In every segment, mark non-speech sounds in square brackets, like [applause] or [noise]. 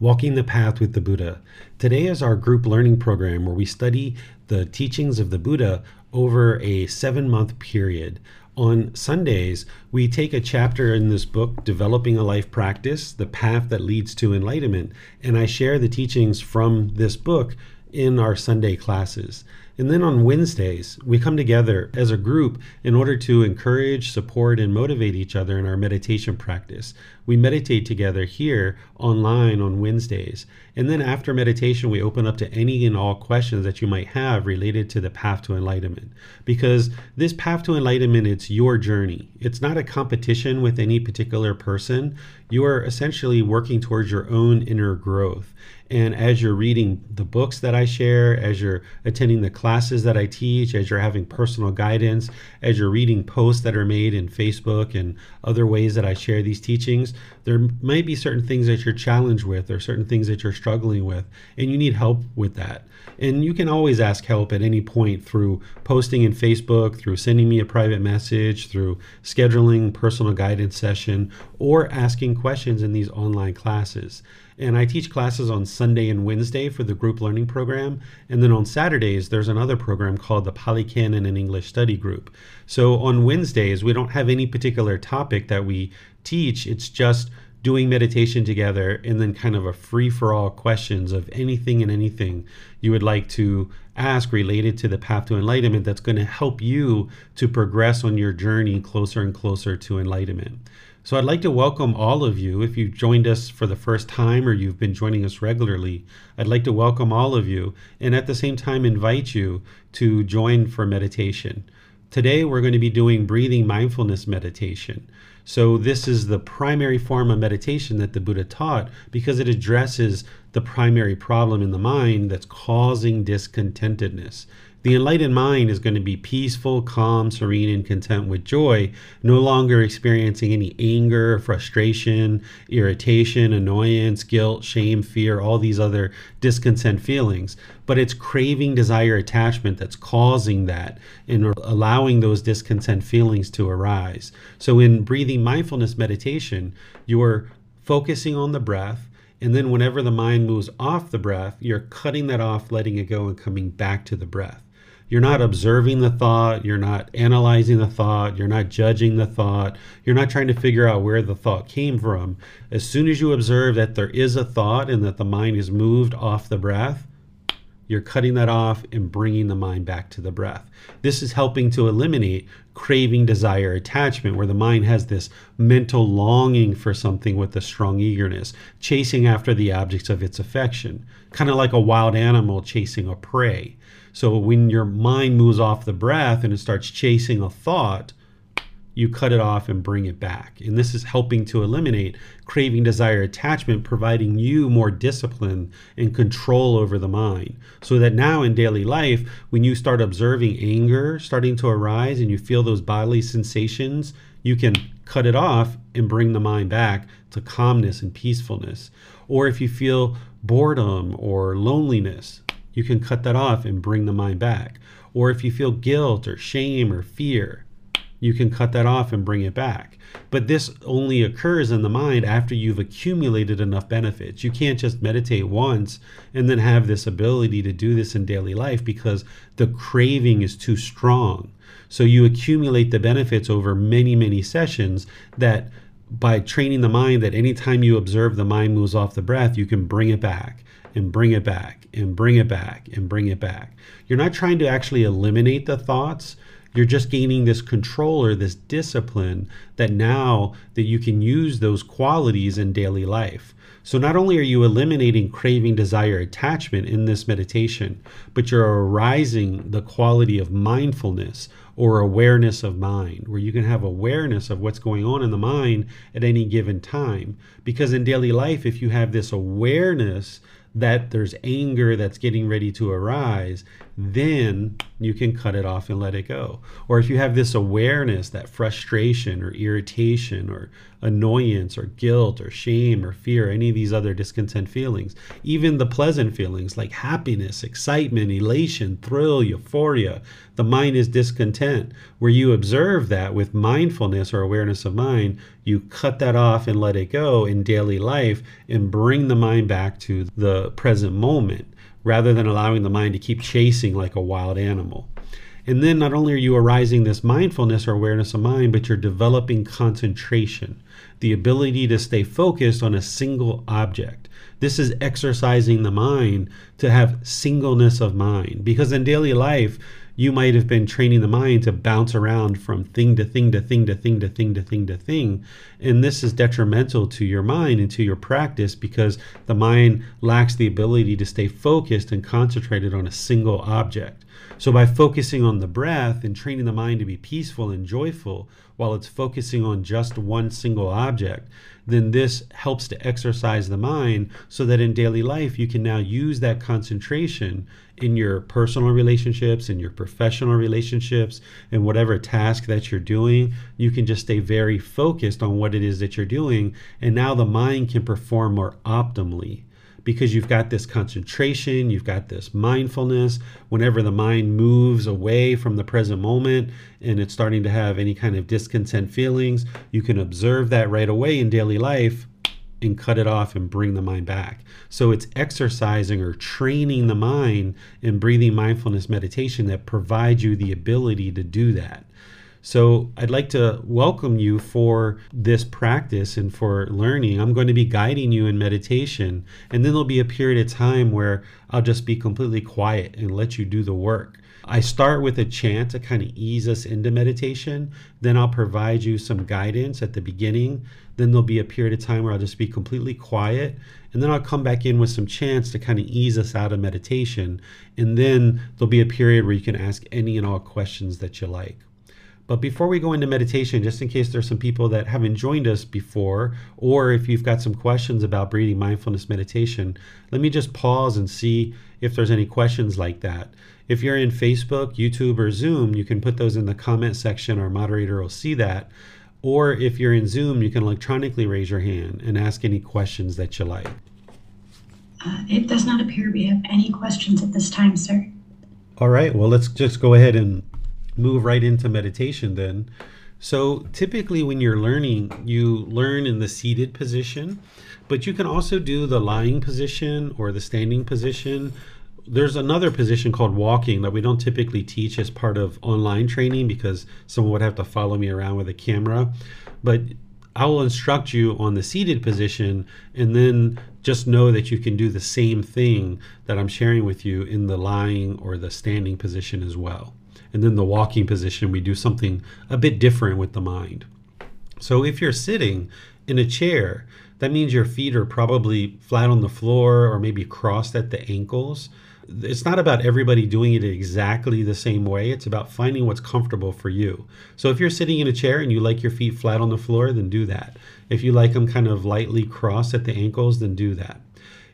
Walking the Path with the Buddha. Today is our group learning program where we study the teachings of the Buddha over a seven month period. On Sundays, we take a chapter in this book, Developing a Life Practice The Path That Leads to Enlightenment, and I share the teachings from this book in our Sunday classes. And then on Wednesdays, we come together as a group in order to encourage, support, and motivate each other in our meditation practice. We meditate together here online on Wednesdays. And then after meditation, we open up to any and all questions that you might have related to the path to enlightenment. Because this path to enlightenment, it's your journey. It's not a competition with any particular person. You are essentially working towards your own inner growth. And as you're reading the books that I share, as you're attending the classes that I teach, as you're having personal guidance, as you're reading posts that are made in Facebook and other ways that I share these teachings, there might be certain things that you're challenged with or certain things that you're struggling with, and you need help with that. And you can always ask help at any point through posting in Facebook, through sending me a private message, through scheduling personal guidance session, or asking questions in these online classes. And I teach classes on Sunday and Wednesday for the group learning program. And then on Saturdays, there's another program called the Pali Canon and English Study Group. So on Wednesdays, we don't have any particular topic that we teach. It's just doing meditation together and then kind of a free for all questions of anything and anything you would like to ask related to the path to enlightenment that's going to help you to progress on your journey closer and closer to enlightenment. So I'd like to welcome all of you. If you've joined us for the first time or you've been joining us regularly, I'd like to welcome all of you and at the same time invite you to join for meditation. Today we're going to be doing breathing mindfulness meditation. So, this is the primary form of meditation that the Buddha taught because it addresses the primary problem in the mind that's causing discontentedness. The enlightened mind is going to be peaceful, calm, serene, and content with joy, no longer experiencing any anger, frustration, irritation, annoyance, guilt, shame, fear, all these other discontent feelings. But it's craving, desire, attachment that's causing that and allowing those discontent feelings to arise. So, in breathing mindfulness meditation, you are focusing on the breath and then, whenever the mind moves off the breath, you're cutting that off, letting it go, and coming back to the breath. You're not observing the thought. You're not analyzing the thought. You're not judging the thought. You're not trying to figure out where the thought came from. As soon as you observe that there is a thought and that the mind is moved off the breath, you're cutting that off and bringing the mind back to the breath. This is helping to eliminate craving, desire, attachment, where the mind has this mental longing for something with a strong eagerness, chasing after the objects of its affection, kind of like a wild animal chasing a prey. So when your mind moves off the breath and it starts chasing a thought, you cut it off and bring it back. And this is helping to eliminate craving, desire, attachment, providing you more discipline and control over the mind. So that now in daily life, when you start observing anger starting to arise and you feel those bodily sensations, you can cut it off and bring the mind back to calmness and peacefulness. Or if you feel boredom or loneliness, you can cut that off and bring the mind back. Or if you feel guilt or shame or fear, you can cut that off and bring it back. But this only occurs in the mind after you've accumulated enough benefits. You can't just meditate once and then have this ability to do this in daily life because the craving is too strong. So you accumulate the benefits over many, many sessions that by training the mind that anytime you observe the mind moves off the breath, you can bring it back and bring it back and bring it back and bring it back. You're not trying to actually eliminate the thoughts. You're just gaining this control or this discipline that now that you can use those qualities in daily life. So not only are you eliminating craving, desire, attachment in this meditation, but you're arising the quality of mindfulness or awareness of mind, where you can have awareness of what's going on in the mind at any given time. Because in daily life, if you have this awareness that there's anger that's getting ready to arise, then you can cut it off and let it go. Or if you have this awareness that frustration or irritation or annoyance or guilt or shame or fear, any of these other discontent feelings, even the pleasant feelings like happiness, excitement, elation, thrill, euphoria, the mind is discontent. Where you observe that with mindfulness or awareness of mind, you cut that off and let it go in daily life and bring the mind back to the present moment rather than allowing the mind to keep chasing like a wild animal. And then not only are you arising this mindfulness or awareness of mind, but you're developing concentration, the ability to stay focused on a single object. This is exercising the mind to have singleness of mind. Because in daily life, you might have been training the mind to bounce around from thing to thing to thing to thing to thing to thing to thing. And this is detrimental to your mind and to your practice because the mind lacks the ability to stay focused and concentrated on a single object. So, by focusing on the breath and training the mind to be peaceful and joyful while it's focusing on just one single object, then this helps to exercise the mind so that in daily life you can now use that concentration in your personal relationships, in your professional relationships, and whatever task that you're doing. You can just stay very focused on what it is that you're doing. And now the mind can perform more optimally because you've got this concentration, you've got this mindfulness. Whenever the mind moves away from the present moment and it's starting to have any kind of discontent feelings, you can observe that right away in daily life and cut it off and bring the mind back. So it's exercising or training the mind in breathing mindfulness meditation that provides you the ability to do that. So I'd like to welcome you for this practice and for learning. I'm going to be guiding you in meditation, and then there'll be a period of time where I'll just be completely quiet and let you do the work. I start with a chant to kind of ease us into meditation. Then I'll provide you some guidance at the beginning. Then there'll be a period of time where I'll just be completely quiet. And then I'll come back in with some chants to kind of ease us out of meditation. And then there'll be a period where you can ask any and all questions that you like. But before we go into meditation, just in case there's some people that haven't joined us before, or if you've got some questions about breathing mindfulness meditation, let me just pause and see if there's any questions like that. If you're in Facebook, YouTube, or Zoom, you can put those in the comment section. Our moderator will see that. Or if you're in Zoom, you can electronically raise your hand and ask any questions that you like. Uh, it does not appear we have any questions at this time, sir. All right, well, let's just go ahead and move right into meditation then. So, typically, when you're learning, you learn in the seated position, but you can also do the lying position or the standing position. There's another position called walking that we don't typically teach as part of online training because someone would have to follow me around with a camera. But I will instruct you on the seated position and then just know that you can do the same thing that I'm sharing with you in the lying or the standing position as well. And then the walking position, we do something a bit different with the mind. So if you're sitting in a chair, that means your feet are probably flat on the floor or maybe crossed at the ankles. It's not about everybody doing it exactly the same way. It's about finding what's comfortable for you. So if you're sitting in a chair and you like your feet flat on the floor, then do that. If you like them kind of lightly crossed at the ankles, then do that.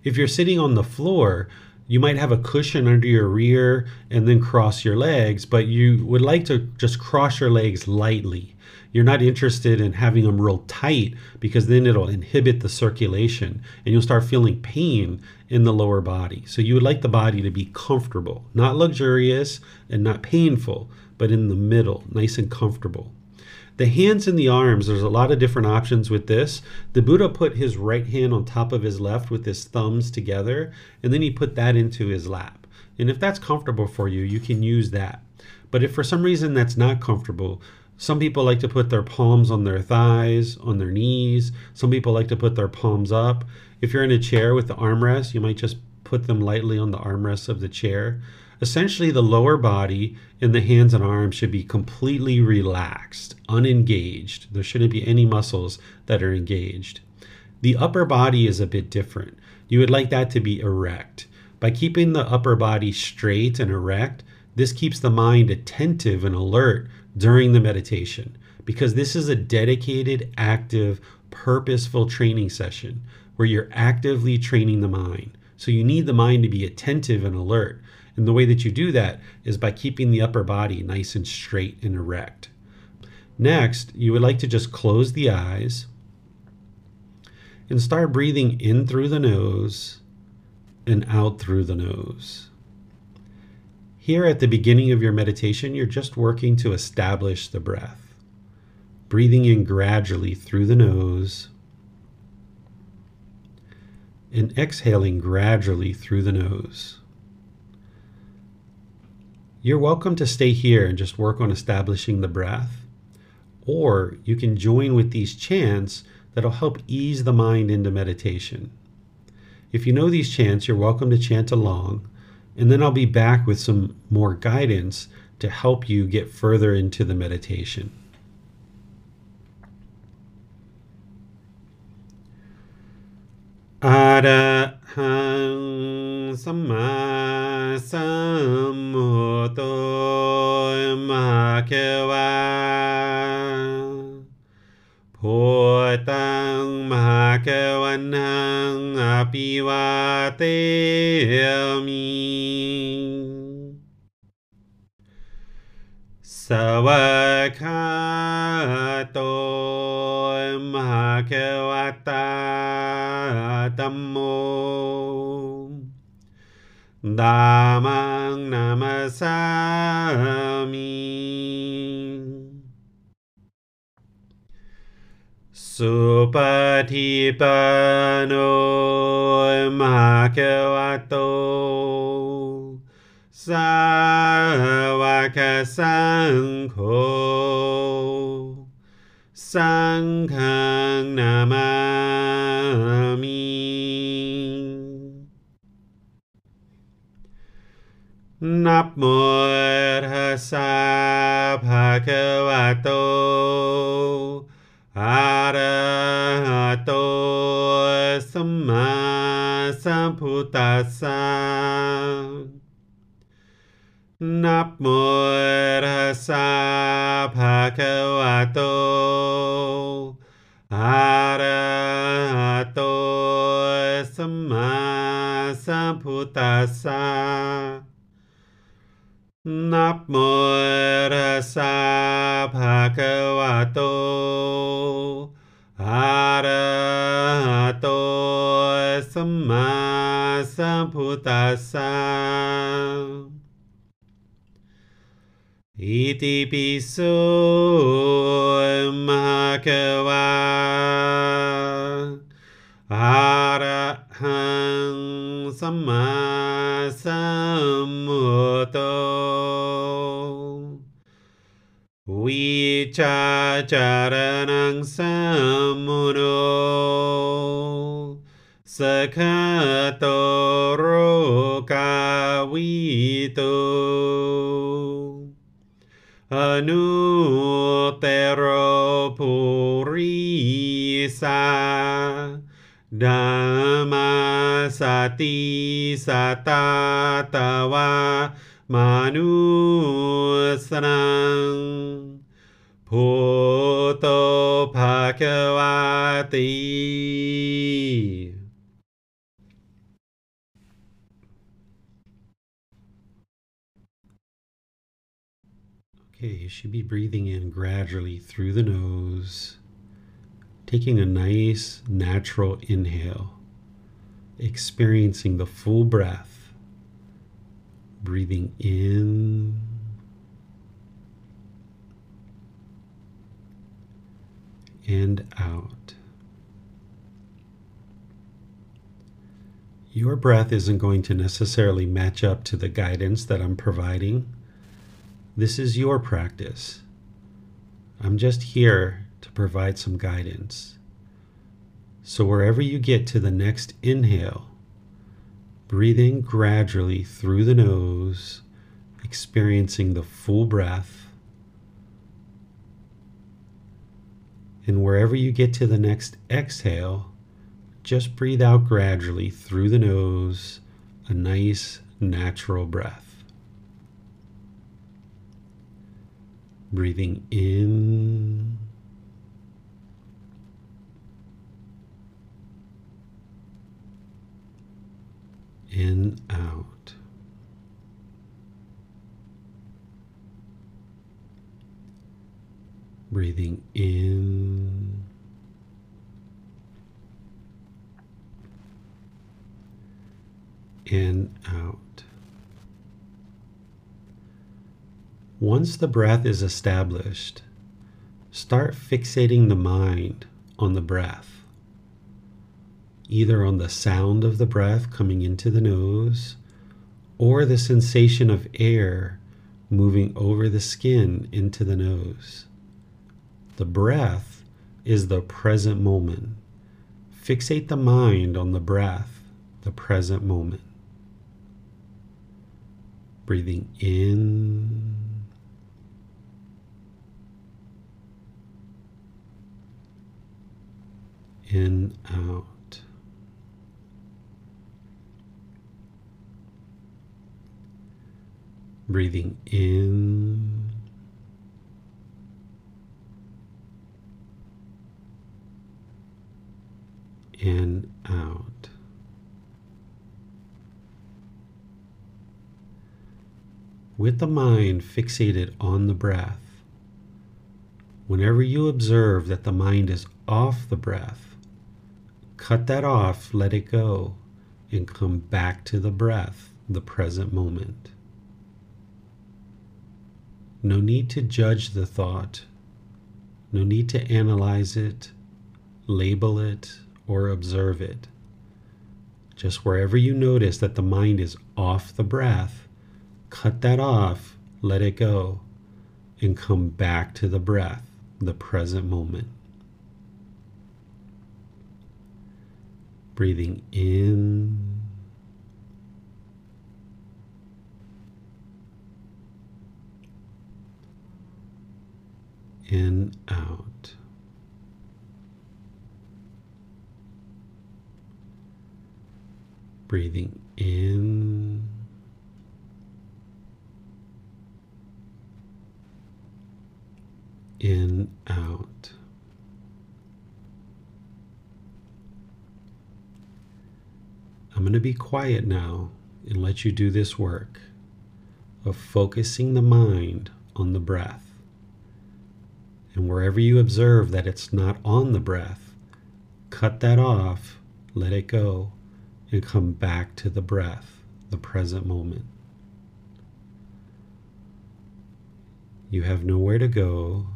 If you're sitting on the floor, you might have a cushion under your rear and then cross your legs, but you would like to just cross your legs lightly. You're not interested in having them real tight because then it'll inhibit the circulation and you'll start feeling pain in the lower body. So you would like the body to be comfortable, not luxurious and not painful, but in the middle, nice and comfortable. The hands and the arms, there's a lot of different options with this. The Buddha put his right hand on top of his left with his thumbs together, and then he put that into his lap. And if that's comfortable for you, you can use that. But if for some reason that's not comfortable, some people like to put their palms on their thighs, on their knees. Some people like to put their palms up. If you're in a chair with the armrest, you might just put them lightly on the armrests of the chair. Essentially, the lower body and the hands and arms should be completely relaxed, unengaged. There shouldn't be any muscles that are engaged. The upper body is a bit different. You would like that to be erect. By keeping the upper body straight and erect, this keeps the mind attentive and alert during the meditation because this is a dedicated, active, purposeful training session where you're actively training the mind. So you need the mind to be attentive and alert. And the way that you do that is by keeping the upper body nice and straight and erect. Next, you would like to just close the eyes and start breathing in through the nose and out through the nose. Here at the beginning of your meditation, you're just working to establish the breath, breathing in gradually through the nose and exhaling gradually through the nose. You're welcome to stay here and just work on establishing the breath, or you can join with these chants that'll help ease the mind into meditation. If you know these chants, you're welcome to chant along, and then I'll be back with some more guidance to help you get further into the meditation. หัวตังมหากวันหังอภิวาเตมิสวะคาโตมหากวัตตาตัมโมดามังนามาสามี สุปฏิปันโนมหาเกวโต สาวกสังโฆ สังฆนามามินับโมทัสสะภะคะวะโต अरहतो सम्मा सम्भूतसा नप्मोर्हसा भगवतो अरहतो सम्मा सम्भूतसा นับโมระสาภาควะโตอะระโตสัมมาสัมพุทธัสสะอิติปิโสมหาควะอะระหังสัมมาสัมพุทโต Vichacharanang Samuno Sakato Rokavito Anutero Purisa Dhamma Sati Satatawa Manusang Puto Okay, you should be breathing in gradually through the nose, taking a nice natural inhale, experiencing the full breath, breathing in and out. Your breath isn't going to necessarily match up to the guidance that I'm providing this is your practice. I'm just here to provide some guidance. So, wherever you get to the next inhale, breathing gradually through the nose, experiencing the full breath. And wherever you get to the next exhale, just breathe out gradually through the nose, a nice natural breath. Breathing in. In, out. Breathing in. In, out. Once the breath is established, start fixating the mind on the breath, either on the sound of the breath coming into the nose or the sensation of air moving over the skin into the nose. The breath is the present moment. Fixate the mind on the breath, the present moment. Breathing in. In, out. Breathing in. And out. With the mind fixated on the breath, whenever you observe that the mind is off the breath, cut that off, let it go, and come back to the breath, the present moment. No need to judge the thought, no need to analyze it, label it, or observe it. Just wherever you notice that the mind is off the breath, cut that off, let it go, and come back to the breath, the present moment. Breathing in. In, out. Breathing in. In, out. I'm going to be quiet now and let you do this work of focusing the mind on the breath. And wherever you observe that it's not on the breath, cut that off, let it go, and come back to the breath, the present moment. You have nowhere to go.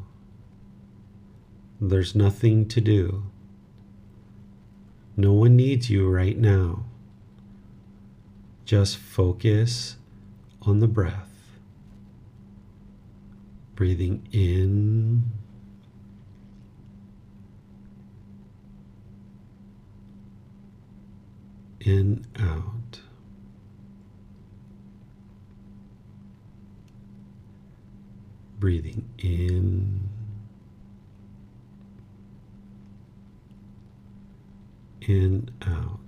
There's nothing to do. No one needs you right now. Just focus on the breath. Breathing in. In, out. Breathing in. In, out.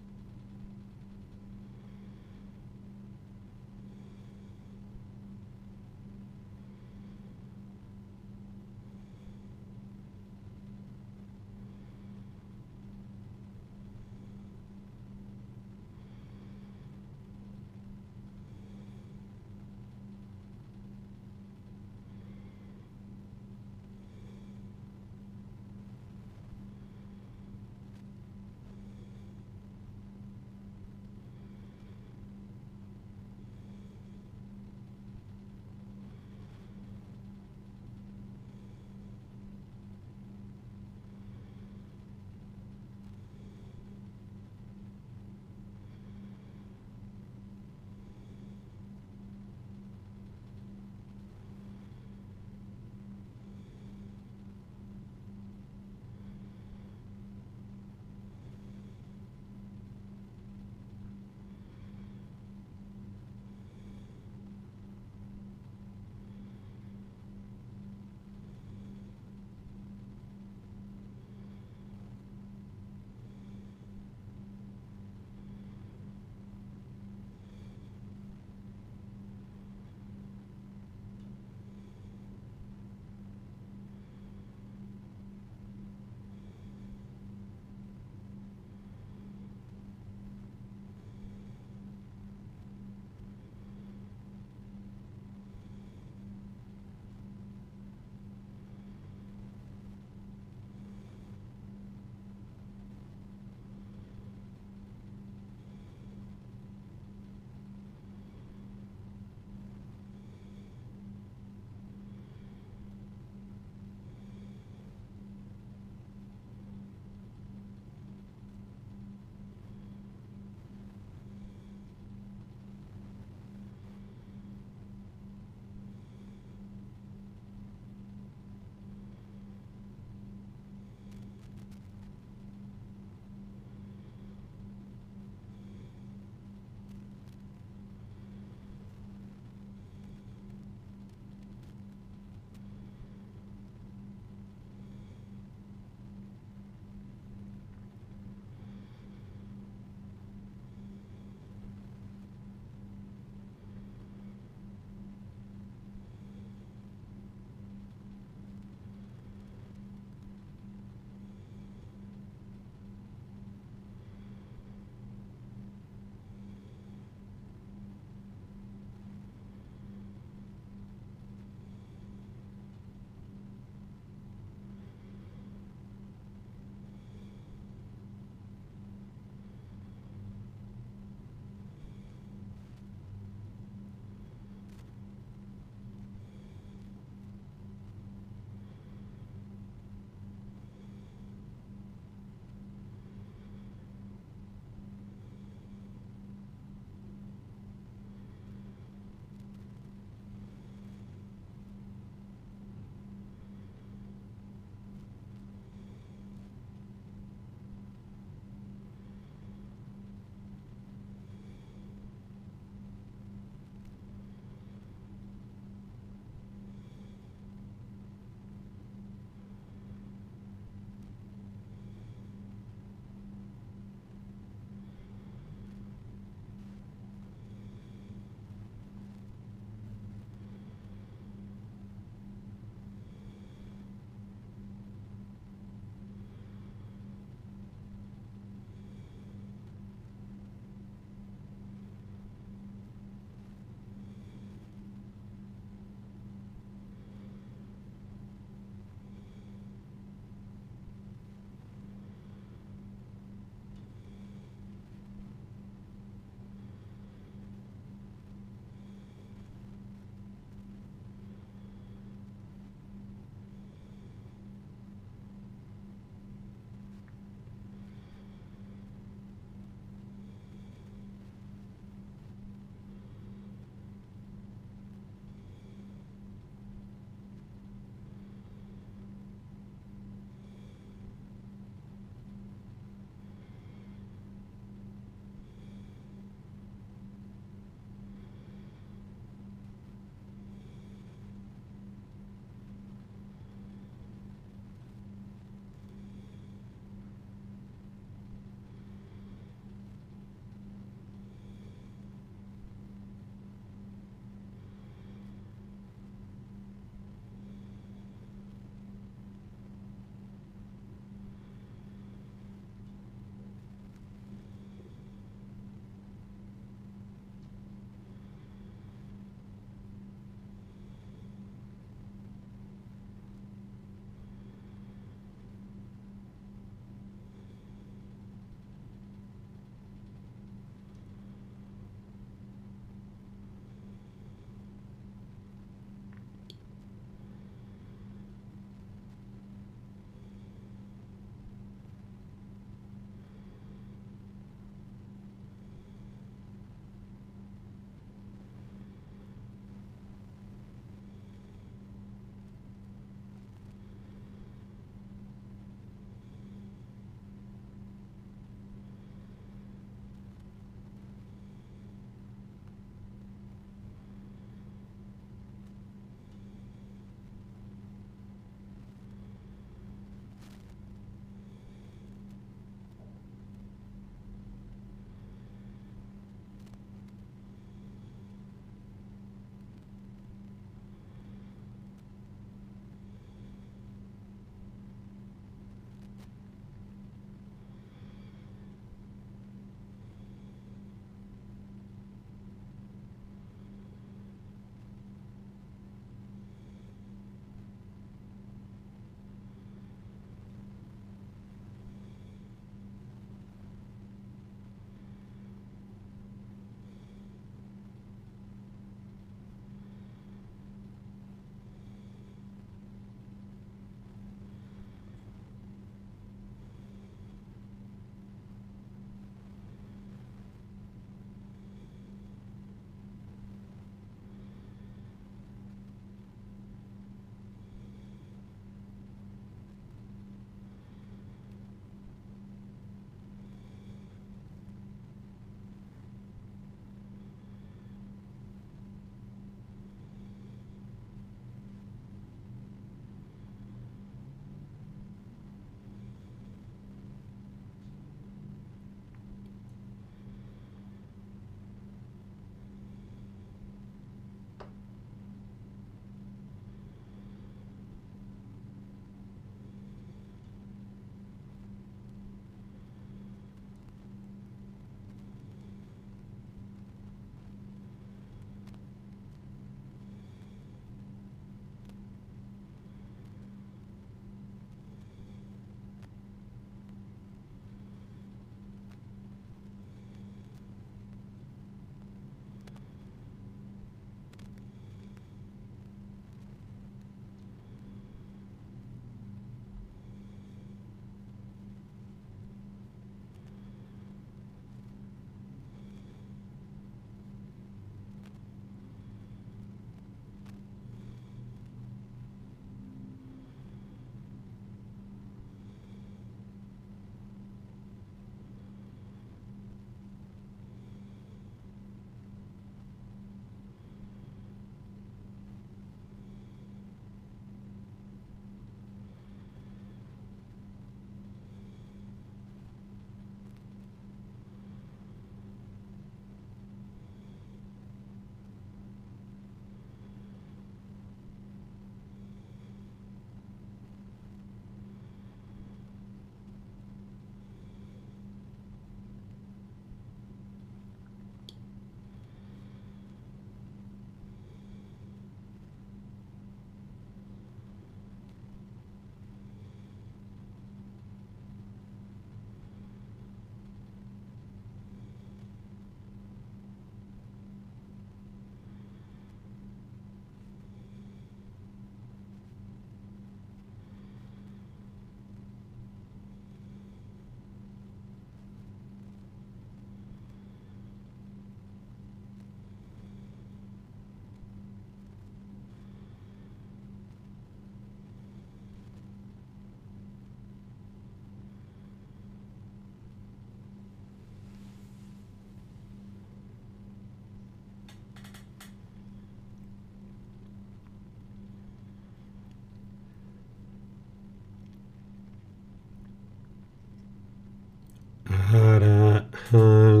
ัง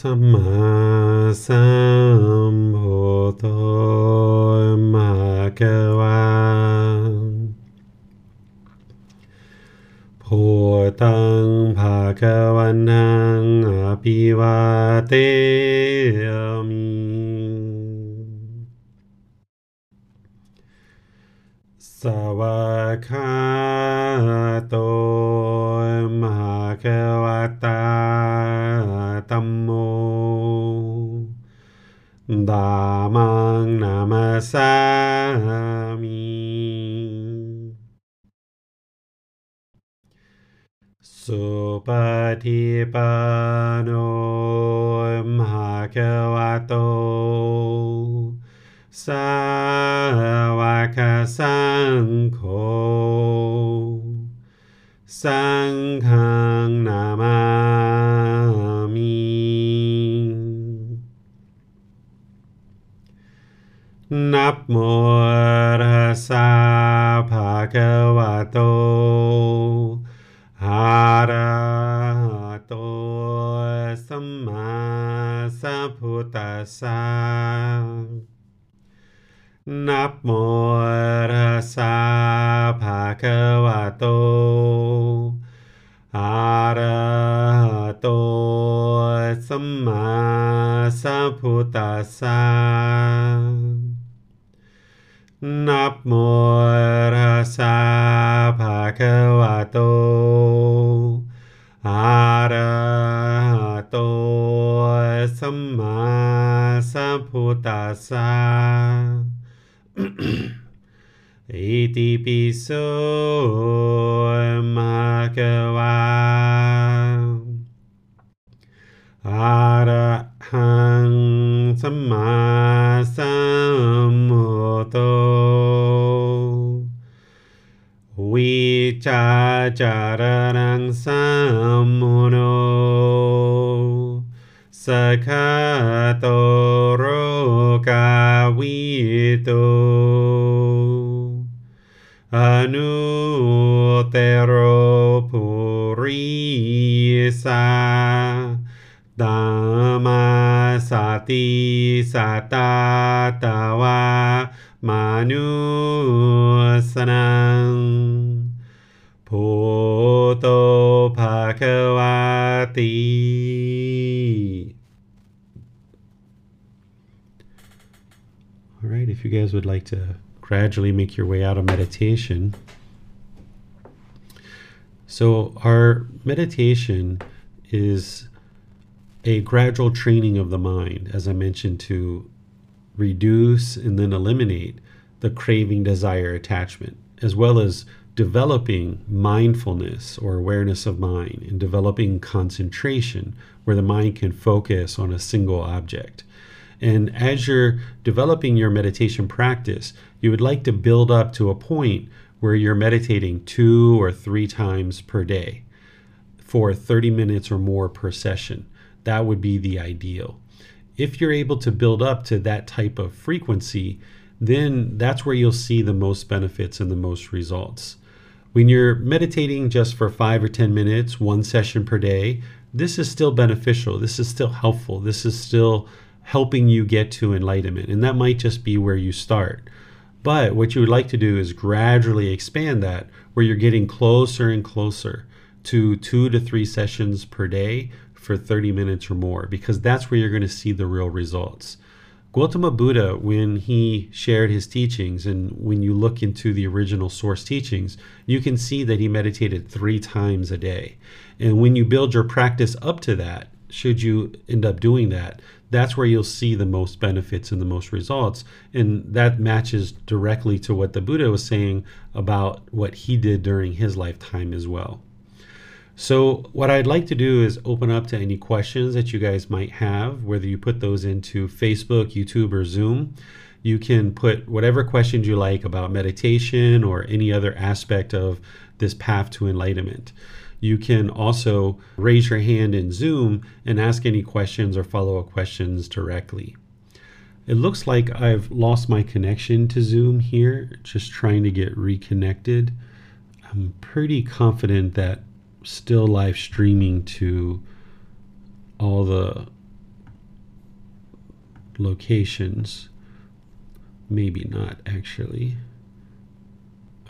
สัมมาสัมพุทโธมหากวาพุตังภาควันนังอภิวาเต โมรัสสะภะคะวะโต อะระหะโต สัมมาสัมพุทธัสสะนับโมรัสสะภะคะวะโต อะระหะโต สัมมาสัมพุทธัสสะ อิติปิโสมะคะวะอะระหังสัมมาสัมพุทโธวิจาจารนังสัมมุโนสคาโตโรกาวิ anu Anutero purisa. Dhamma sati satatava manusanam puto bhagavati. If you guys would like to gradually make your way out of meditation. So, our meditation is a gradual training of the mind, as I mentioned, to reduce and then eliminate the craving, desire, attachment, as well as developing mindfulness or awareness of mind and developing concentration where the mind can focus on a single object. And as you're developing your meditation practice, you would like to build up to a point where you're meditating two or three times per day for 30 minutes or more per session. That would be the ideal. If you're able to build up to that type of frequency, then that's where you'll see the most benefits and the most results. When you're meditating just for five or 10 minutes, one session per day, this is still beneficial. This is still helpful. This is still helping you get to enlightenment. And that might just be where you start. But what you would like to do is gradually expand that where you're getting closer and closer to two to three sessions per day for 30 minutes or more, because that's where you're going to see the real results. Gautama Buddha, when he shared his teachings, and when you look into the original source teachings, you can see that he meditated three times a day. And when you build your practice up to that, should you end up doing that, that's where you'll see the most benefits and the most results. And that matches directly to what the Buddha was saying about what he did during his lifetime as well. So, what I'd like to do is open up to any questions that you guys might have, whether you put those into Facebook, YouTube, or Zoom. You can put whatever questions you like about meditation or any other aspect of this path to enlightenment. You can also raise your hand in Zoom and ask any questions or follow up questions directly. It looks like I've lost my connection to Zoom here, just trying to get reconnected. I'm pretty confident that still live streaming to all the locations. Maybe not, actually.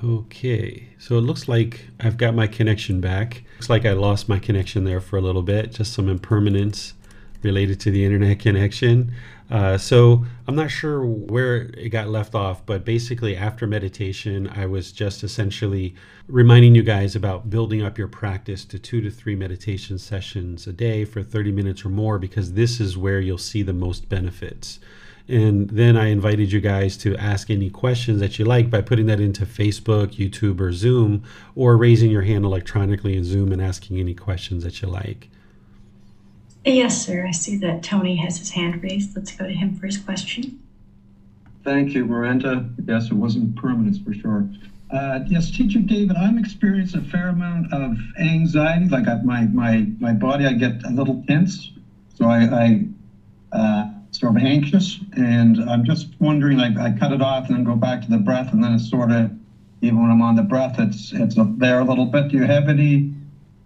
Okay, so it looks like I've got my connection back. Looks like I lost my connection there for a little bit, just some impermanence related to the internet [laughs] connection. Uh, so I'm not sure where it got left off, but basically, after meditation, I was just essentially reminding you guys about building up your practice to two to three meditation sessions a day for 30 minutes or more, because this is where you'll see the most benefits. And then I invited you guys to ask any questions that you like by putting that into Facebook, YouTube, or Zoom, or raising your hand electronically in Zoom and asking any questions that you like. Yes, sir. I see that Tony has his hand raised. Let's go to him for his question. Thank you, Miranda. Yes, it wasn't permanence for sure. Uh, yes, Teacher David, I'm experiencing a fair amount of anxiety. Like I, my my my body, I get a little tense, so I, I uh, sort of anxious, and I'm just wondering. Like I cut it off and then go back to the breath, and then it's sort of even when I'm on the breath, it's it's up there a little bit. Do you have any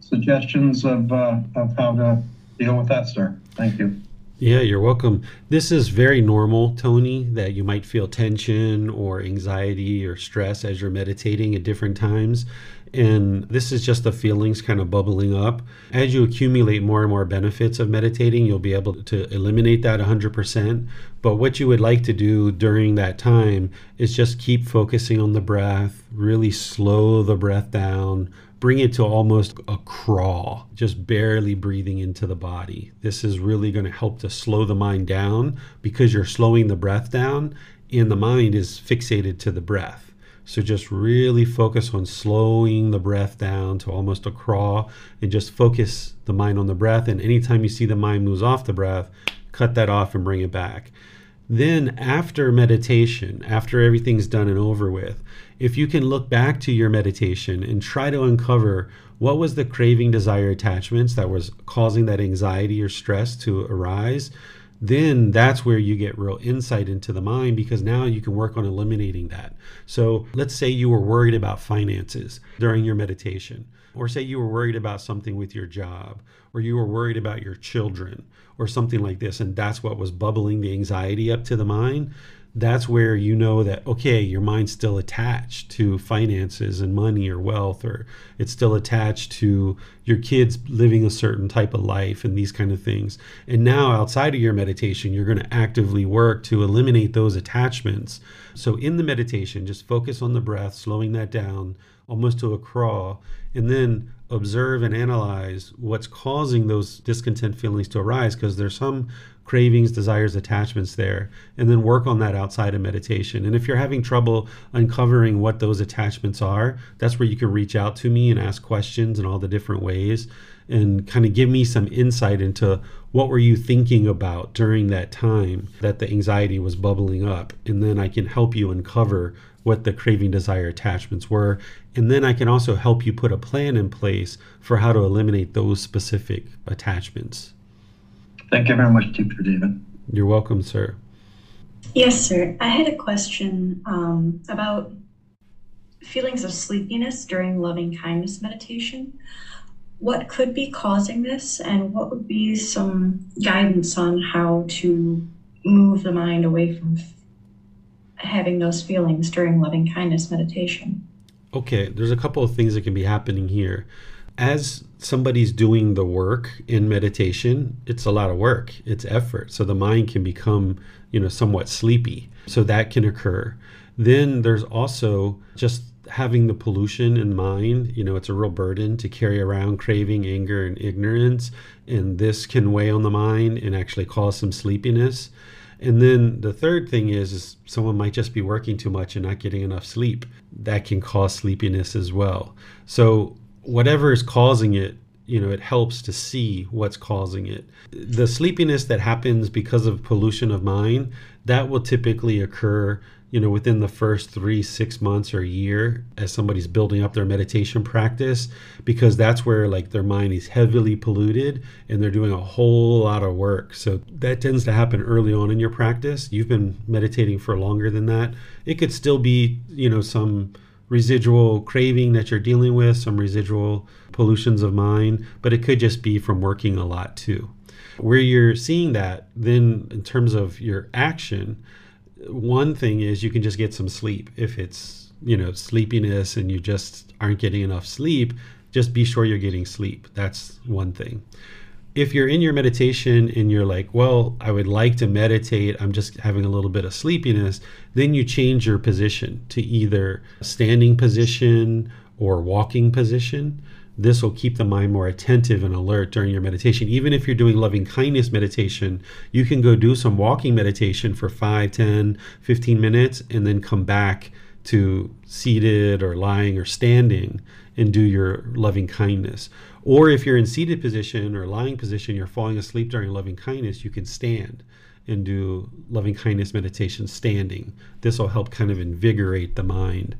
suggestions of uh, of how to deal with that, sir? Thank you. Yeah, you're welcome. This is very normal, Tony, that you might feel tension or anxiety or stress as you're meditating at different times. And this is just the feelings kind of bubbling up. As you accumulate more and more benefits of meditating, you'll be able to eliminate that 100%. But what you would like to do during that time is just keep focusing on the breath, really slow the breath down, bring it to almost a crawl, just barely breathing into the body. This is really going to help to slow the mind down because you're slowing the breath down and the mind is fixated to the breath. So just really focus on slowing the breath down to almost a crawl and just focus the mind on the breath. And anytime you see the mind moves off the breath, cut that off and bring it back. Then, after meditation, after everything's done and over with, if you can look back to your meditation and try to uncover what was the craving, desire, attachments that was causing that anxiety or stress to arise, then that's where you get real insight into the mind because now you can work on eliminating that. So, let's say you were worried about finances during your meditation, or say you were worried about something with your job, or you were worried about your children, or something like this, and that's what was bubbling the anxiety up to the mind that's where you know that okay your mind's still attached to finances and money or wealth or it's still attached to your kids living a certain type of life and these kind of things. And now outside of your meditation you're going to actively work to eliminate those attachments. So in the meditation just focus on the breath slowing that down almost to a crawl and then observe and analyze what's causing those discontent feelings to arise because there's some cravings, desires, attachments there, and then work on that outside of meditation. And if you're having trouble uncovering what those attachments are, that's where you can reach out to me and ask questions in all the different ways and kind of give me some insight into what were you thinking about during that time that the anxiety was bubbling up and then I can help you uncover what the craving desire attachments were and then I can also help you put a plan in place for how to eliminate those specific attachments. Thank you very much, Dr. David. You're welcome, sir. Yes, sir. I had a question um, about feelings of sleepiness during loving kindness meditation. What could be causing this, and what would be some guidance on how to move the mind away from f- having those feelings during loving kindness meditation? Okay, there's a couple of things that can be happening here as somebody's doing the work in meditation, it's a lot of work, it's effort. So the mind can become, you know, somewhat sleepy. So that can occur. Then there's also just having the pollution in mind. You know, it's a real burden to carry around craving, anger, and ignorance. And this can weigh on the mind and actually cause some sleepiness. And then the third thing is, is someone might just be working too much and not getting enough sleep. That can cause sleepiness as well. So whatever is causing it you know it helps to see what's causing it. The sleepiness that happens because of pollution of mind that will typically occur you know within the first three six months or a year as somebody's building up their meditation practice because that's where like their mind is heavily polluted and they're doing a whole lot of work. So that tends to happen early on in your practice. You've been meditating for longer than that. It could still be you know some residual craving that you're dealing with, some residual pollutions of mind, but it could just be from working a lot too. Where you're seeing that, then in terms of your action, one thing is you can just get some sleep. If it's, you know, sleepiness and you just aren't getting enough sleep, just be sure you're getting sleep. That's one thing. If you're in your meditation and you're like, well, I would like to meditate, I'm just having a little bit of sleepiness, then you change your position to either standing position or walking position. This will keep the mind more attentive and alert during your meditation. Even if you're doing loving kindness meditation, you can go do some walking meditation for 5, 10, 15 minutes and then come back to seated or lying or standing and do your loving kindness. Or if you're in seated position or lying position, you're falling asleep during loving kindness, you can stand and do loving kindness meditation standing. This will help kind of invigorate the mind.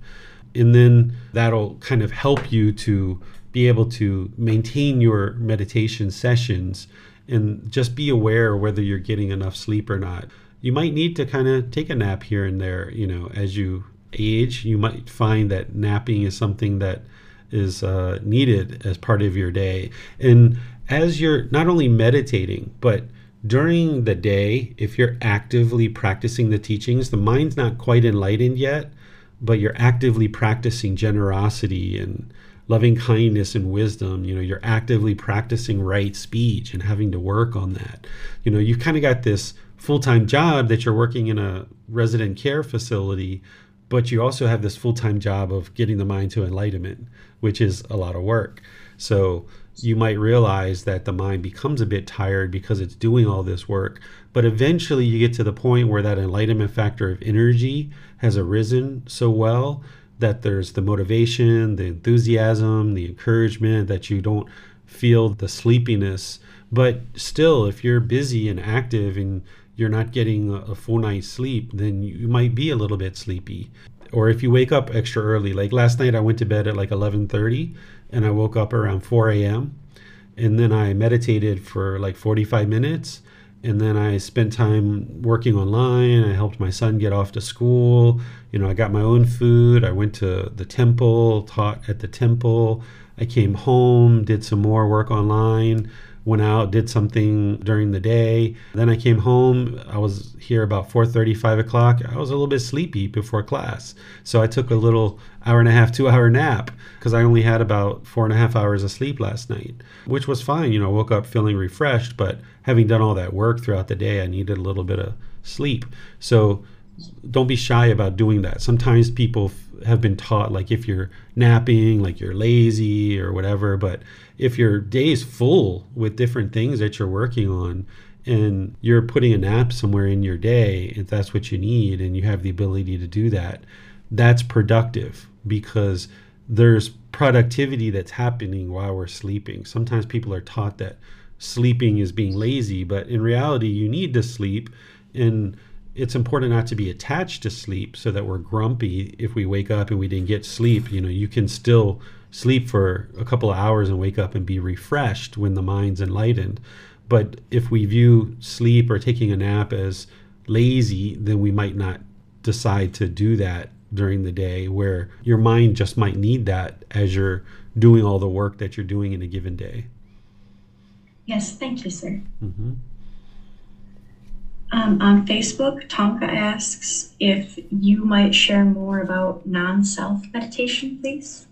And then that'll kind of help you to be able to maintain your meditation sessions and just be aware whether you're getting enough sleep or not. You might need to kind of take a nap here and there, you know, as you age, you might find that napping is something that is uh, needed as part of your day. And as you're not only meditating, but during the day, if you're actively practicing the teachings, the mind's not quite enlightened yet, but you're actively practicing generosity and loving kindness and wisdom. You know, you're actively practicing right speech and having to work on that. You know, you've kind of got this full time job that you're working in a resident care facility, but you also have this full time job of getting the mind to enlightenment, which is a lot of work. So you might realize that the mind becomes a bit tired because it's doing all this work. But eventually you get to the point where that enlightenment factor of energy has arisen so well that there's the motivation, the enthusiasm, the encouragement that you don't feel the sleepiness. But still, if you're busy and active and you're not getting a, full night's sleep, then you might be a little bit sleepy. Or if you wake up extra early, like last night, I went to bed at like 11:30, and I woke up around 4 a.m. and then I meditated for like 45 minutes, and then I spent time working online. I helped my son get off to school. You know, I got my own food. I went to the temple, taught at the temple. I came home, did some more work online went out, did something during the day. Then I came home. I was here about 4:30, 5 o'clock. I was a little bit sleepy before class, so I took a little hour and a half, two hour nap because I only had about four and a half hours of sleep last night, which was fine. You know, woke up feeling refreshed, but having done all that work throughout the day, I needed a little bit of sleep. So don't be shy about doing that. Sometimes people have been taught like if you're napping, like you're lazy or whatever, but if your day is full with different things that you're working on and you're putting a nap somewhere in your day, if that's what you need and you have the ability to do that, that's productive because there's productivity that's happening while we're sleeping. Sometimes people are taught that sleeping is being lazy, but in reality, you need to sleep. And it's important not to be attached to sleep so that we're grumpy if we wake up and we didn't get sleep. You know, you can still sleep for a couple of hours and wake up and be refreshed when the mind's enlightened. But if we view sleep or taking a nap as lazy, then we might not decide to do that during the day where your mind just might need that as you're doing all the work that you're doing in a given day. Yes, thank you, sir. Mm-hmm. Um, on Facebook, Tonka asks if you might share more about non self meditation, please.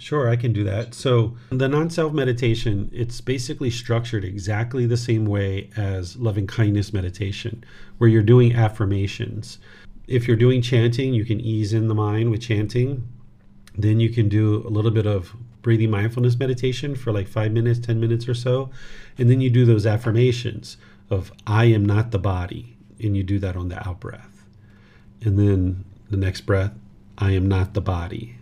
Sure, I can do that. So, the non self meditation, it's basically structured exactly the same way as loving kindness meditation, where you're doing affirmations. If you're doing chanting, you can ease in the mind with chanting. Then you can do a little bit of breathing mindfulness meditation for like five minutes, 10 minutes or so. And then you do those affirmations of I am not the body, and you do that on the out breath. And then the next breath, I am not the body.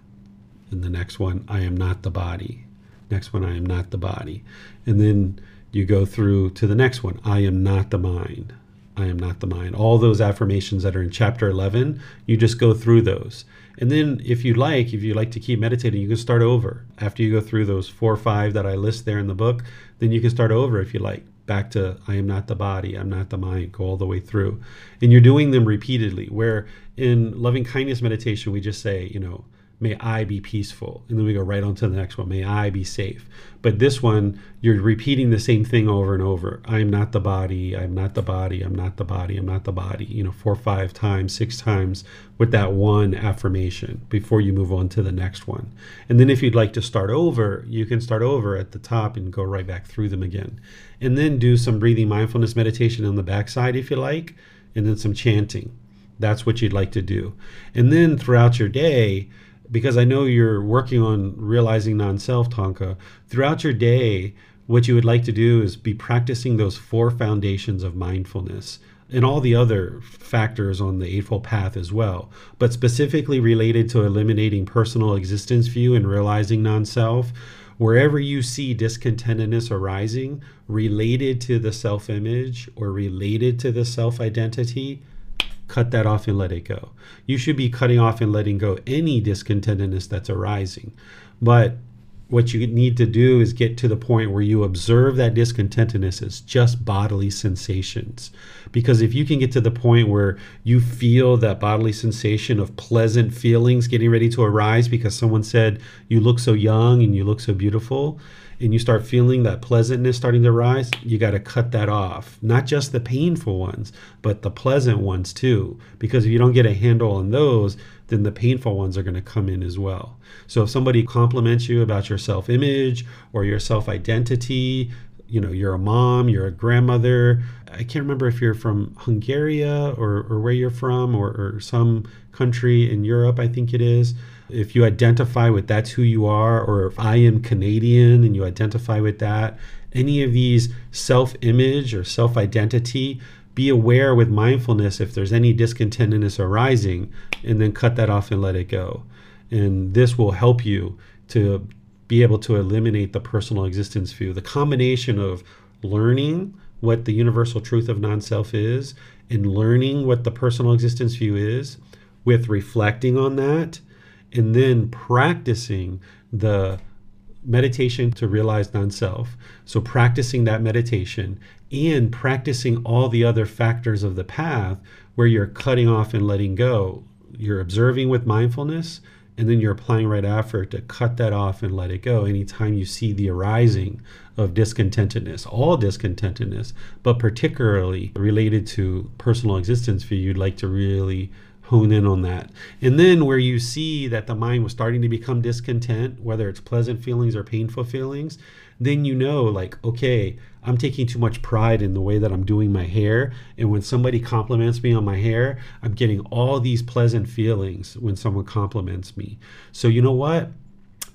And the next one, I am not the body. Next one, I am not the body. And then you go through to the next one, I am not the mind. I am not the mind. All those affirmations that are in chapter 11, you just go through those. And then, if you like, if you like to keep meditating, you can start over. After you go through those four or five that I list there in the book, then you can start over if you like back to I am not the body, I'm not the mind, go all the way through. And you're doing them repeatedly. Where in loving kindness meditation, we just say, you know, may I be peaceful. And then we go right on to the next one, may I be safe. But this one, you're repeating the same thing over and over. I am not the body, I'm not the body, I'm not the body, I'm not the body, you know, four, five times, six times with that one affirmation before you move on to the next one. And then if you'd like to start over, you can start over at the top and go right back through them again. And then do some breathing mindfulness meditation on the backside if you like, and then some chanting. That's what you'd like to do. And then throughout your day, because I know you're working on realizing non self, Tonka, throughout your day, what you would like to do is be practicing those four foundations of mindfulness and all the other factors on the Eightfold Path as well, but specifically related to eliminating personal existence view and realizing non self. Wherever you see discontentedness arising related to the self image or related to the self identity, cut that off and let it go. You should be cutting off and letting go any discontentedness that's arising. But what you need to do is get to the point where you observe that discontentedness as just bodily sensations. Because if you can get to the point where you feel that bodily sensation of pleasant feelings getting ready to arise because someone said you look so young and you look so beautiful, and you start feeling that pleasantness starting to rise, you got to cut that off. Not just the painful ones, but the pleasant ones too. Because if you don't get a handle on those, then the painful ones are going to come in as well. So if somebody compliments you about your self image or your self identity, you know, you're a mom, you're a grandmother. I can't remember if you're from Hungary or, or where you're from or, or some country in Europe, I think it is if you identify with that's who you are, or if I am Canadian and you identify with that, any of these self image or self identity, be aware with mindfulness if there's any discontentedness arising, and then cut that off and let it go. And this will help you to be able to eliminate the personal existence view. The combination of learning what the universal truth of non self is and learning what the personal existence view is with reflecting on that and then practicing the meditation to realize non self. So, practicing that meditation and practicing all the other factors of the path where you're cutting off and letting go. You're observing with mindfulness, and then you're applying right effort to cut that off and let it go anytime you see the arising of discontentedness, all discontentedness, but particularly related to personal existence view, you'd like to really hone in on that. And then where you see that the mind was starting to become discontent, whether it's pleasant feelings or painful feelings, then you know, like, okay, I'm taking too much pride in the way that I'm doing my hair. And when somebody compliments me on my hair, I'm getting all these pleasant feelings when someone compliments me. So, you know what?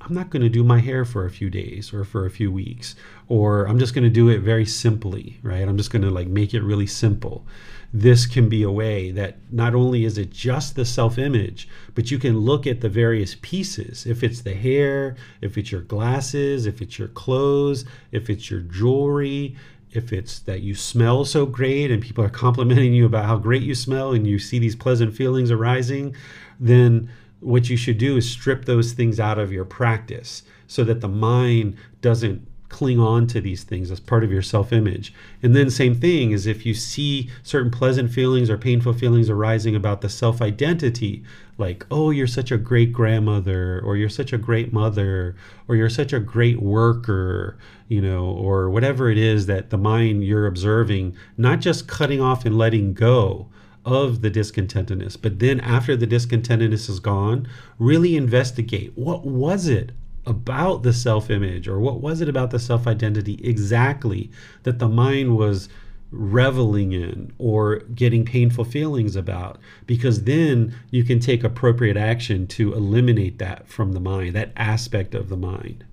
I'm not going to do my hair for a few days or for a few weeks, or I'm just going to do it very simply, right? I'm just going to like make it really simple this can be a way that not only is it just the self image, but you can look at the various pieces. If it's the hair, if it's your glasses, if it's your clothes, if it's your jewelry, if it's that you smell so great and people are complimenting you about how great you smell and you see these pleasant feelings arising, then what you should do is strip those things out of your practice so that the mind doesn't cling on to these things as part of your self image. And then, same thing is if you see certain pleasant feelings or painful feelings arising about the self identity, like, oh, you're such a great grandmother, or you're such a great mother, or you're such a great worker, you know, or whatever it is that the mind you're observing, not just cutting off and letting go of the discontentedness. But then after the discontentedness is gone, really investigate what was it about the self image or what was it about the self identity exactly that the mind was reveling in or getting painful feelings about? Because then you can take appropriate action to eliminate that from the mind that aspect of the mind.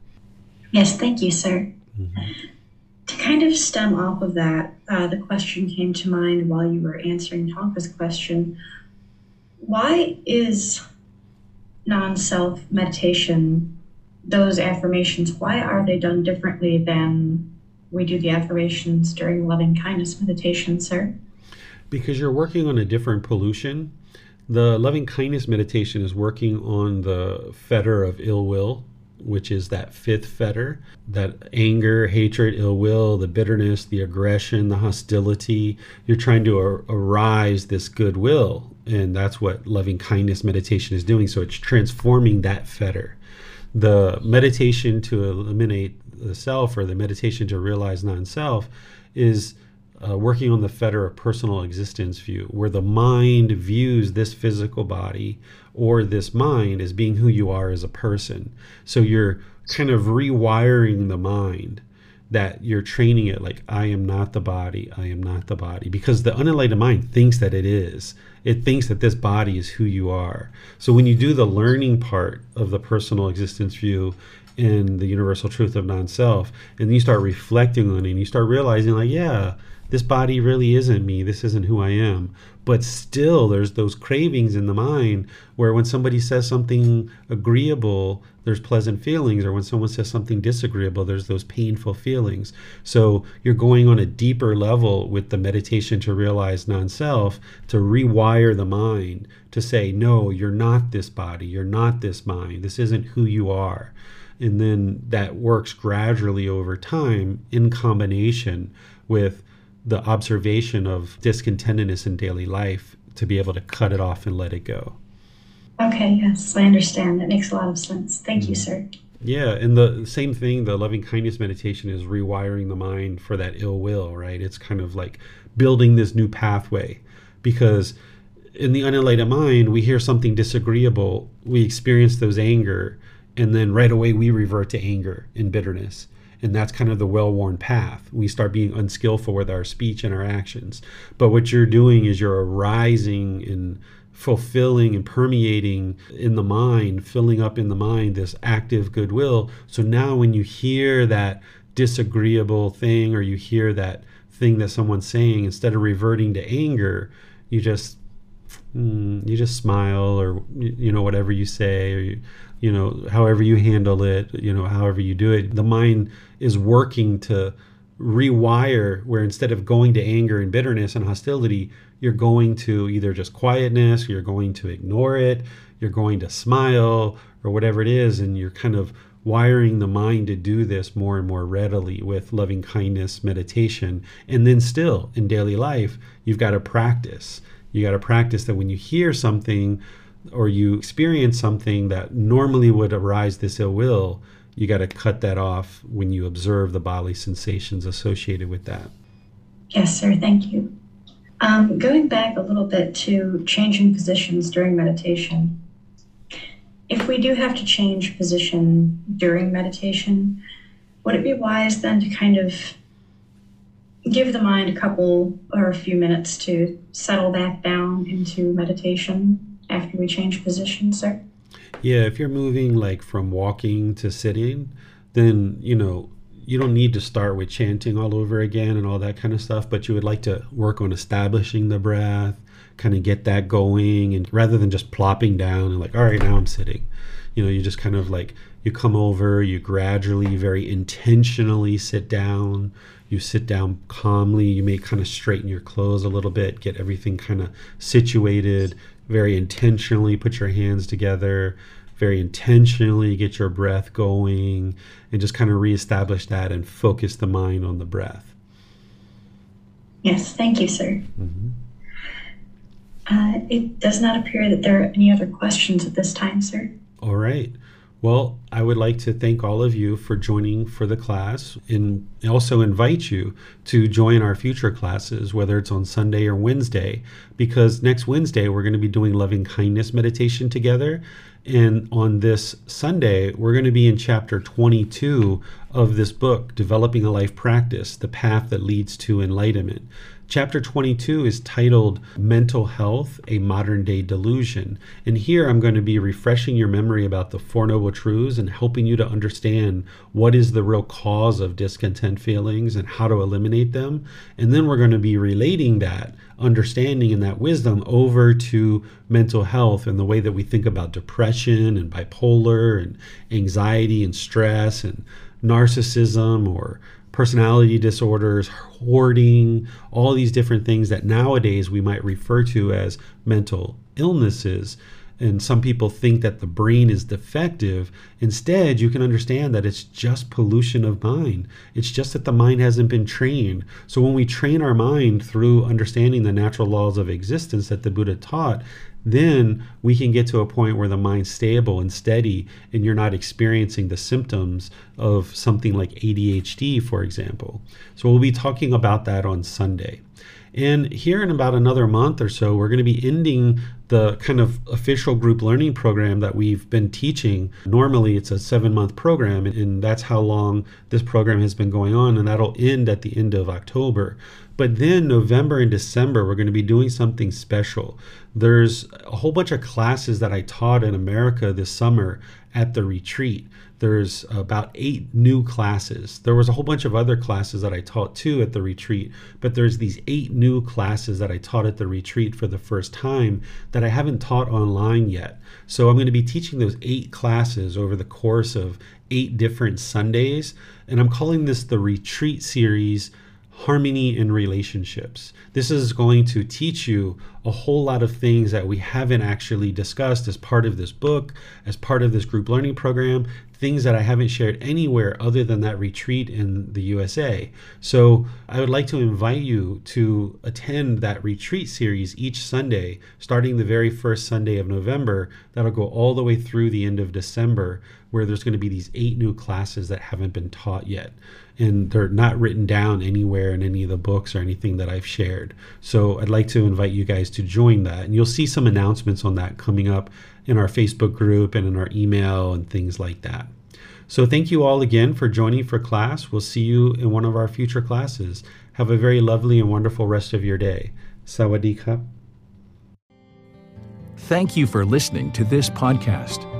Yes thank you sir. Mm-hmm. to kind of stem off of that uh, the question came to mind while you were answering Tonka's question. Why is non-self meditation those affirmations, why are they done differently than we do the affirmations during loving kindness meditation, sir? Because you're working on a different pollution. The loving kindness meditation is working on the fetter of ill will which is that fifth fetter that anger, hatred, ill will, the bitterness, the aggression, the hostility. You're trying to ar- arise this goodwill. And that's what loving kindness meditation is doing. So it's transforming that fetter. The meditation to eliminate the self or the meditation to realize non self is uh, working on the fetter of personal existence view, where the mind views this physical body or this mind as being who you are as a person. So you're kind of rewiring the mind that you're training it like, I am not the body, I am not the body. Because the unenlightened mind thinks that it is. It thinks that this body is who you are. So when you do the learning part of the personal existence view in the universal truth of non self, and you start reflecting on it and you start realizing, like, yeah, this body really isn't me. This isn't who I am. But still, there's those cravings in the mind where when somebody says something agreeable, there's pleasant feelings, or when someone says something disagreeable, there's those painful feelings. So you're going on a deeper level with the meditation to realize non self, to rewire the mind to say, no, you're not this body, you're not this mind, this isn't who you are. And then that works gradually over time in combination with the observation of discontentedness in daily life to be able to cut it off and let it go. Okay, yes, I understand. That makes a lot of sense. Thank you, mm-hmm. sir. Yeah, and the same thing, the loving kindness meditation is rewiring the mind for that ill will, right? It's kind of like building this new pathway because in the unenlightened mind, we hear something disagreeable, we experience those anger, and then right away we revert to anger and bitterness and that's kind of the well-worn path we start being unskillful with our speech and our actions but what you're doing is you're arising and fulfilling and permeating in the mind filling up in the mind this active goodwill. So now when you hear that disagreeable thing or you hear that thing that someone's saying instead of reverting to anger you just mm, you just smile or you know whatever you say or you, you know however you handle it you know however you do it. The mind is working to rewire where instead of going to anger and bitterness and hostility you're going to either just quietness you're going to ignore it you're going to smile or whatever it is and you're kind of wiring the mind to do this more and more readily with loving kindness meditation and then still in daily life you've got to practice you got to practice that when you hear something or you experience something that normally would arise this ill will you got to cut that off when you observe the bodily sensations associated with that. Yes, sir. Thank you. Um, going back a little bit to changing positions during meditation, if we do have to change position during meditation, would it be wise then to kind of give the mind a couple or a few minutes to settle back down into meditation after we change position, sir? Yeah, if you're moving like from walking to sitting, then, you know, you don't need to start with chanting all over again and all that kind of stuff, but you would like to work on establishing the breath, kind of get that going, and rather than just plopping down and like, all right, now I'm sitting, you know, you just kind of like, you come over, you gradually, very intentionally sit down. You sit down calmly. You may kind of straighten your clothes a little bit, get everything kind of situated, very intentionally put your hands together, very intentionally get your breath going, and just kind of reestablish that and focus the mind on the breath. Yes, thank you, sir. Mm-hmm. Uh, it does not appear that there are any other questions at this time, sir. All right. Well, I would like to thank all of you for joining for the class and also invite you to join our future classes, whether it's on Sunday or Wednesday, because next Wednesday we're going to be doing loving kindness meditation together. And on this Sunday, we're going to be in chapter 22 of this book, Developing a Life Practice The Path That Leads to Enlightenment. Chapter 22 is titled Mental Health, a Modern Day Delusion. And here I'm going to be refreshing your memory about the Four Noble Truths and helping you to understand what is the real cause of discontent feelings and how to eliminate them. And then we're going to be relating that understanding and that wisdom over to mental health and the way that we think about depression and bipolar and anxiety and stress and narcissism or personality disorders, hoarding, all these different things that nowadays we might refer to as mental illnesses. and some people think that the brain is defective. Instead, you can understand that it's just pollution of mind. It's just that the mind hasn't been trained. So when we train our mind through understanding the natural laws of existence that the Buddha taught, then we can get to a point where the mind's stable and steady and you're not experiencing the symptoms of something like ADHD, for example. So we'll be talking about that on Sunday. And here in about another month or so, we're going to be ending the kind of official group learning program that we've been teaching. Normally, it's a seven month program, and that's how long this program has been going on, and that'll end at the end of October. But then, November and December, we're going to be doing something special. There's a whole bunch of classes that I taught in America this summer at the retreat there's about eight new classes. There was a whole bunch of other classes that I taught too at the retreat, but there's these eight new classes that I taught at the retreat for the first time that I haven't taught online yet. So I'm going to be teaching those eight classes over the course of eight different Sundays, and I'm calling this the retreat series harmony in relationships. This is going to teach you a whole lot of things that we haven't actually discussed as part of this book, as part of this group learning program, things that I haven't shared anywhere other than that retreat in the USA. So I would like to invite you to attend that retreat series each Sunday, starting the very first Sunday of November. That'll go all the way through the end of December, where there's going to be these eight new classes that haven't been taught yet and they're not written down anywhere in any of the books or anything that I've shared. So I'd like to invite you guys to join that. And you'll see some announcements on that coming up in our Facebook group and in our email and things like that. So thank you all again for joining for class. We'll see you in one of our future classes. Have a very lovely and wonderful rest of your day. Sawadee Thank you for listening to this podcast.